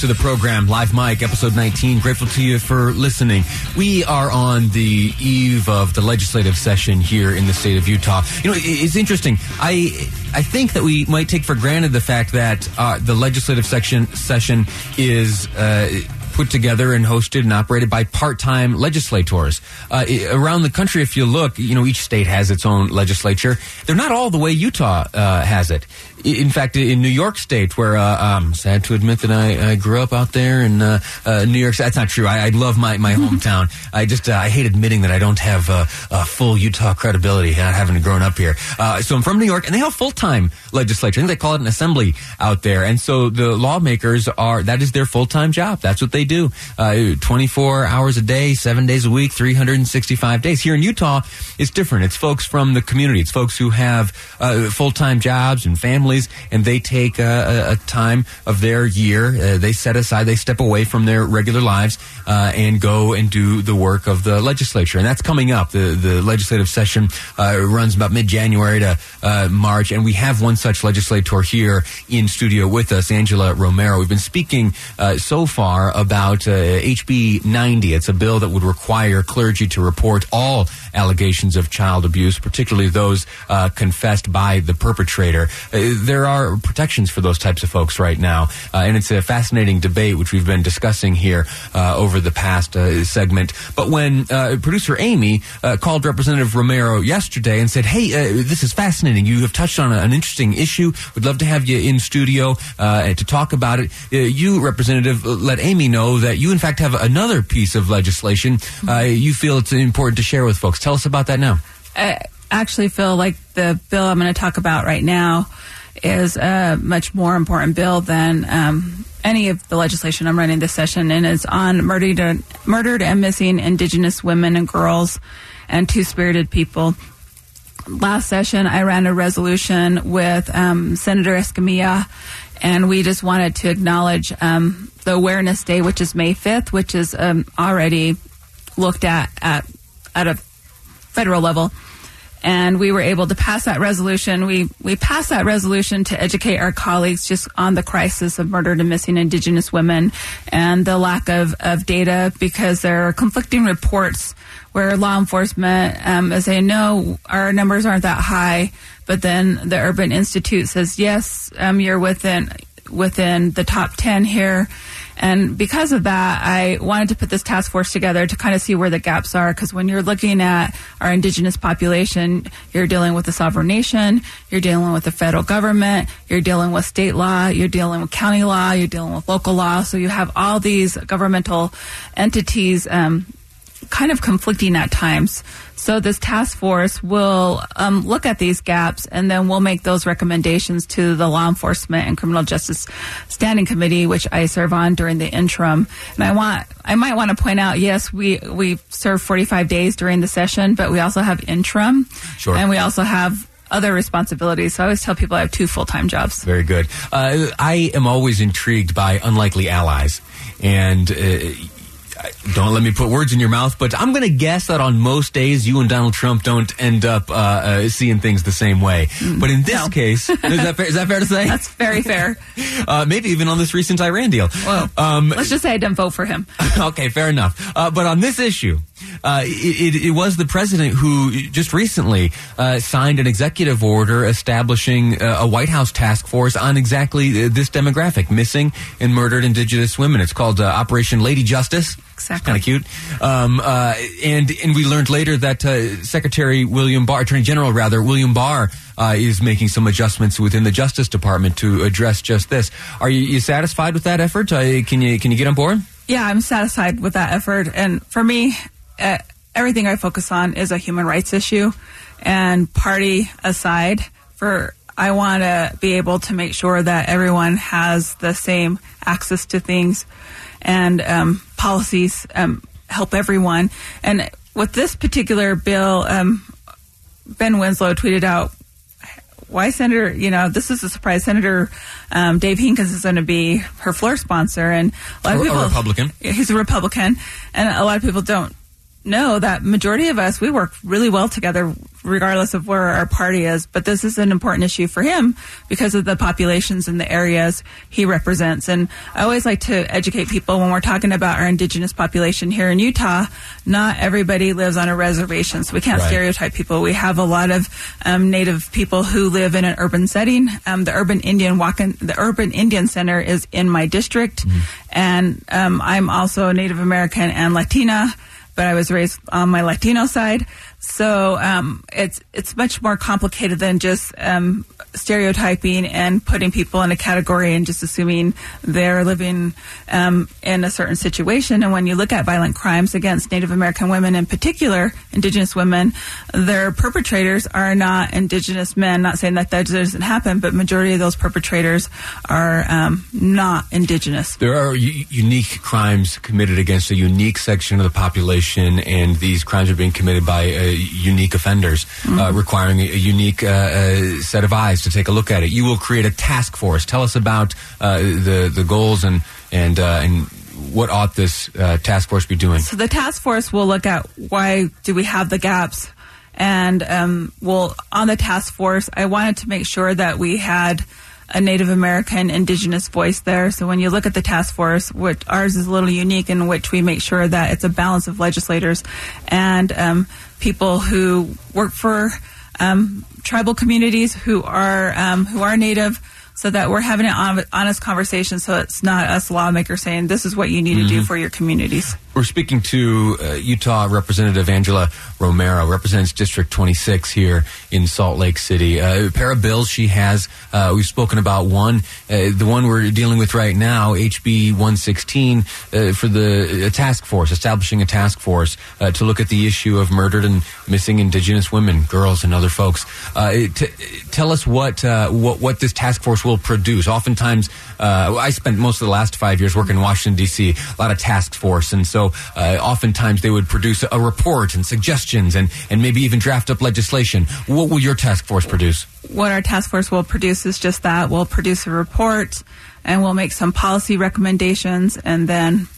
To the program, Live Mic, episode 19. Grateful to you for listening. We are on the eve of the legislative session here in the state of Utah. You know, it's interesting. I I think that we might take for granted the fact that uh, the legislative section session is. Uh, Put together and hosted and operated by part-time legislators uh, around the country. If you look, you know each state has its own legislature. They're not all the way Utah uh, has it. In fact, in New York State, where uh, I'm sad to admit that I, I grew up out there in uh, uh, New York. That's not true. I, I love my, my hometown. I just uh, I hate admitting that I don't have uh, uh, full Utah credibility, not having grown up here. Uh, so I'm from New York, and they have full time legislature. I think they call it an assembly out there. And so the lawmakers are that is their full time job. That's what they do. Uh, 24 hours a day, seven days a week, 365 days. Here in Utah, it's different. It's folks from the community. It's folks who have uh, full time jobs and families, and they take a, a, time of their year. Uh, they set aside, they step away from their regular lives uh, and go and do the work of the legislature. And that's coming up. The, the legislative session uh, runs about mid January to March, and we have one such legislator here in studio with us, Angela Romero. We've been speaking so far about uh, HB 90. It's a bill that would require clergy to report all allegations of child abuse, particularly those uh, confessed by the perpetrator. Uh, there are protections for those types of folks right now, uh, and it's a fascinating debate which we've been discussing here uh, over the past uh, segment. But when producer Amy called Representative Romero yesterday and said, "Hey, this is fascinating. You have touched on a, an interesting issue. We'd love to have you in studio to talk about it." You, Representative, let Amy know that you, in fact, have another piece of legislation you feel it's important to share with folks. Tell us about that now. I actually feel like the bill I'm going to talk about right now is a much more important bill than um, any of the legislation I'm running this session, and it's on murdered, murdered and missing Indigenous women and girls and two spirited people. Last session, I ran a resolution with um, Senator Escamilla, and we just wanted to acknowledge um, the Awareness Day, which is May 5th, which is um, already looked at at at a federal level and we were able to pass that resolution. We we passed that resolution to educate our colleagues just on the crisis of murdered and missing Indigenous women and the lack of, of data because there are conflicting reports where law enforcement um, is saying no, our numbers aren't that high, but then the Urban Institute says yes, um, you're within within the top ten here. And because of that, I wanted to put this task force together to kind of see where the gaps are. Because when you're looking at our indigenous population, you're dealing with a sovereign nation, you're dealing with the federal government, you're dealing with state law, you're dealing with county law, you're dealing with local law. So you have all these governmental entities um, kind of conflicting at times. So this task force will um, look at these gaps, and then we'll make those recommendations to the Law Enforcement and Criminal Justice Standing Committee, which I serve on during the interim. And I want, I might want to point out, yes, we we serve 45 days during the session, but we also have interim, Sure. and we also have other responsibilities. So I always tell people I have two full time jobs. Very good. Uh, I am always intrigued by unlikely allies, and. Uh, don't let me put words in your mouth, but I'm going to guess that on most days, you and Donald Trump don't end up uh, uh, seeing things the same way. But in this no. case, is that fair, is that fair to say? That's very fair. uh, maybe even on this recent Iran deal. Well, Um, let's just say I didn't vote for him. okay, fair enough. Uh, but on this issue, Uh, it, it, it, was the president who just recently uh, signed an executive order establishing a White House task force on exactly this demographic: missing and murdered Indigenous women. It's called uh, Operation Lady Justice. Exactly. Kind of cute. Um, uh, and and we learned later that uh, Secretary William Barr, Attorney General rather, William Barr, is making some adjustments within the Justice Department to address just this. Are you, you satisfied with that effort? can you can you get on board? Yeah, I'm satisfied with that effort. And for me, uh, everything I focus on is a human rights issue. And party aside, for I want to be able to make sure that everyone has the same access to things and um, policies um, help everyone. And with this particular bill, um, Ben Winslow tweeted out why Senator, you know, this is a surprise. Senator um, Dave Hinkins is going to be her floor sponsor, and a lot of people. A Republican. He's a Republican, and a lot of people don't know that majority of us we work really well together regardless of where our party is but this is an important issue for him because of the populations in the areas he represents. And i always like to educate people when we're talking about our indigenous population here in utah not everybody lives on a reservation so we can't right. stereotype people. We have a lot of um, native people who live in an urban setting. Um, the urban indian walk in, the urban indian center is in my district. Mm-hmm. and um, i'm also a native american and latina but I was raised on my Latino side. So um, it's it's much more complicated than just um, stereotyping and putting people in a category and just assuming they're living um, in a certain situation. And when you look at violent crimes against Native American women, in particular Indigenous women, their perpetrators are not Indigenous men. Not saying that that doesn't happen, but majority of those perpetrators are um, not Indigenous. There are u- unique crimes committed against a unique section of the population, and these crimes are being committed by uh, unique offenders, uh, mm-hmm. uh, requiring a, a unique uh, uh, set of eyes to take a look at it. You will create a task force. Tell us about uh, the the goals and and uh, and what ought this uh, task force be doing? So the task force will look at why do we have the gaps, and um, well, on the task force, I wanted to make sure that we had a Native American indigenous voice there. So when you look at the task force, which ours is a little unique in which we make sure that it's a balance of legislators and um, people who work for um, tribal communities who are um, who are native so that we're having an honest conversation so it's not us lawmakers saying this is what you need mm-hmm. to do mm-hmm. for your communities. We're speaking to uh, Utah Representative Angela Romero, represents District 26 here in Salt Lake City. Uh, a pair of bills she has. Uh, we've spoken about one, uh, the one we're dealing with right now, HB 116, uh, for the uh, task force, establishing a task force to look at the issue of murdered and missing Indigenous women, girls, and other folks. T- tell us what what what this task force will produce. Oftentimes, I spent most of the last five years working in Washington D.C. A lot of task force, and so uh, oftentimes they would produce a report and suggestions and, and maybe even draft up legislation. What will your task force produce? What our task force will produce is just that. We'll produce a report and we'll make some policy recommendations and then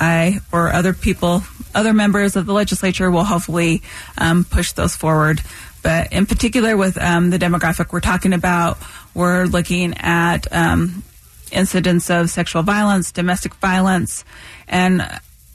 I or other people, other members of the legislature will hopefully um, push those forward. But in particular, with um, the demographic we're talking about, we're looking at um, incidents of sexual violence, domestic violence, and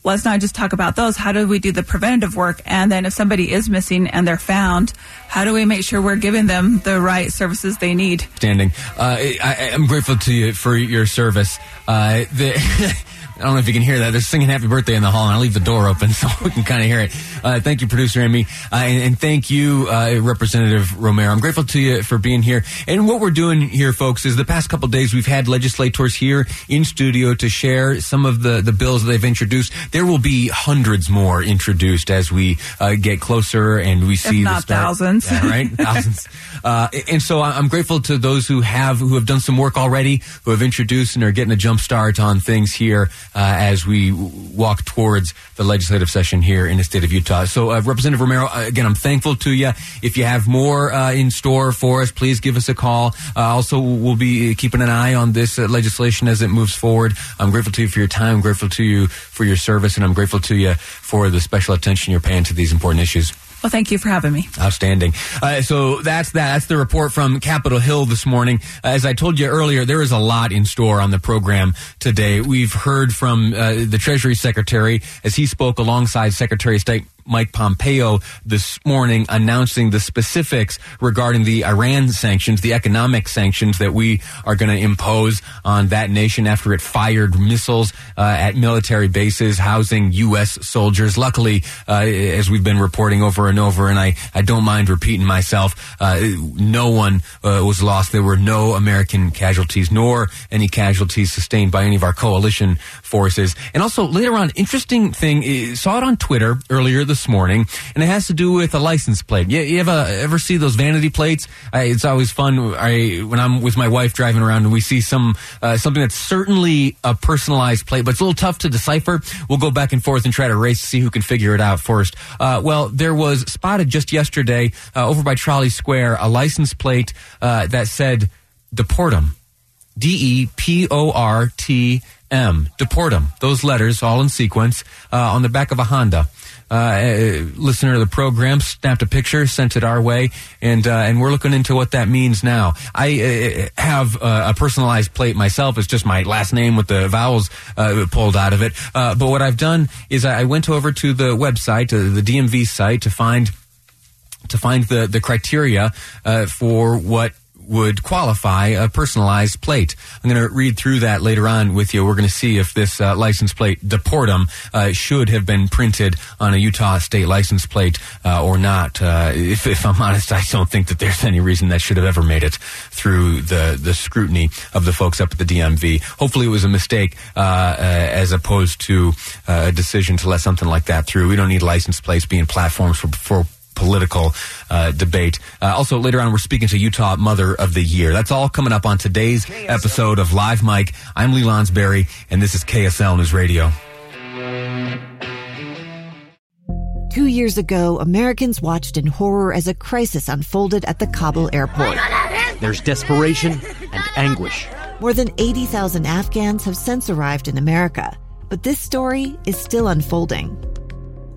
let's not just talk about those. How do we do the preventative work? And then if somebody is missing and they're found, how do we make sure we're giving them the right services they need? Standing. Uh, I, am grateful to you for your service. Uh, the I don't know if you can hear that. They're singing happy birthday in the hall, and I leave the door open so we can kind of hear it. Uh, thank you, producer Amy. Uh, and, and, thank you, uh, Representative Romero. I'm grateful to you for being here. And what we're doing here, folks, is the past couple days we've had legislators here in studio to share some of the, the bills that they've introduced. There will be hundreds more introduced as we uh, get closer and we see if not thousands. Yeah, right? thousands. Uh, and so I'm grateful to those who have who have done some work already, who have introduced and are getting a jump start on things here as we walk towards the legislative session here in the state of Utah. So, uh, Representative Romero, uh, again, I'm thankful to you. If you have more uh, in store for us, please give us a call. Uh, also, we'll be keeping an eye on this legislation as it moves forward. I'm grateful to you for your time. I'm grateful to you for your service, and I'm grateful to you for the special attention you're paying to these important issues. Well, thank you for having me. Outstanding. Uh, so that's that. That's the report from Capitol Hill this morning. Uh, as I told you earlier, there is a lot in store on the program today. We've heard from uh, the Treasury Secretary as he spoke alongside Secretary of State Mike Pompeo this morning announcing the specifics regarding the Iran sanctions, the economic sanctions that we are going to impose on that nation after it fired missiles uh, at military bases housing U.S. soldiers. Luckily, uh, as we've been reporting over and over, and I, I don't mind repeating myself, uh, no one uh, was lost. There were no American casualties, nor any casualties sustained by any of our coalition forces. And also later on, interesting thing, uh, saw it on Twitter earlier this this morning, and it has to do with a license plate. You, you ever ever see those vanity plates? I, it's always fun. I when I'm with my wife driving around and we see some uh, something that's certainly a personalized plate, but it's a little tough to decipher. We'll go back and forth and try to race to see who can figure it out first. Uh, well, there was spotted just yesterday uh, over by Trolley Square a license plate uh, that said "Deportum," D E P O R T M, Deportum. Those letters all in sequence uh, on the back of a Honda uh, listener to the program snapped a picture, sent it our way, and uh, and we're looking into what that means now. I uh, have uh, a personalized plate myself. It's just my last name with the vowels uh, pulled out of it. Uh, but what I've done is I went over to the website, the DMV site, to find to find the the criteria for what would qualify a personalized plate. I'm going to read through that later on with you. We're going to see if this uh, license plate, Deportum, uh, should have been printed on a Utah state license plate uh, or not. Uh, if, if, I'm honest, I don't think that there's any reason that should have ever made it through the, the scrutiny of the folks up at the DMV. Hopefully it was a mistake uh, uh, as opposed to a decision to let something like that through. We don't need license plates being platforms for, for political uh, debate. Uh, also, later on, we're speaking to Utah Mother of the Year. That's all coming up on today's KSL. episode of Live Mic. I'm Lee Lonsberry, and this is KSL News Radio. Two years ago, Americans watched in horror as a crisis unfolded at the Kabul airport. There's desperation and anguish. More than 80,000 Afghans have since arrived in America, but this story is still unfolding.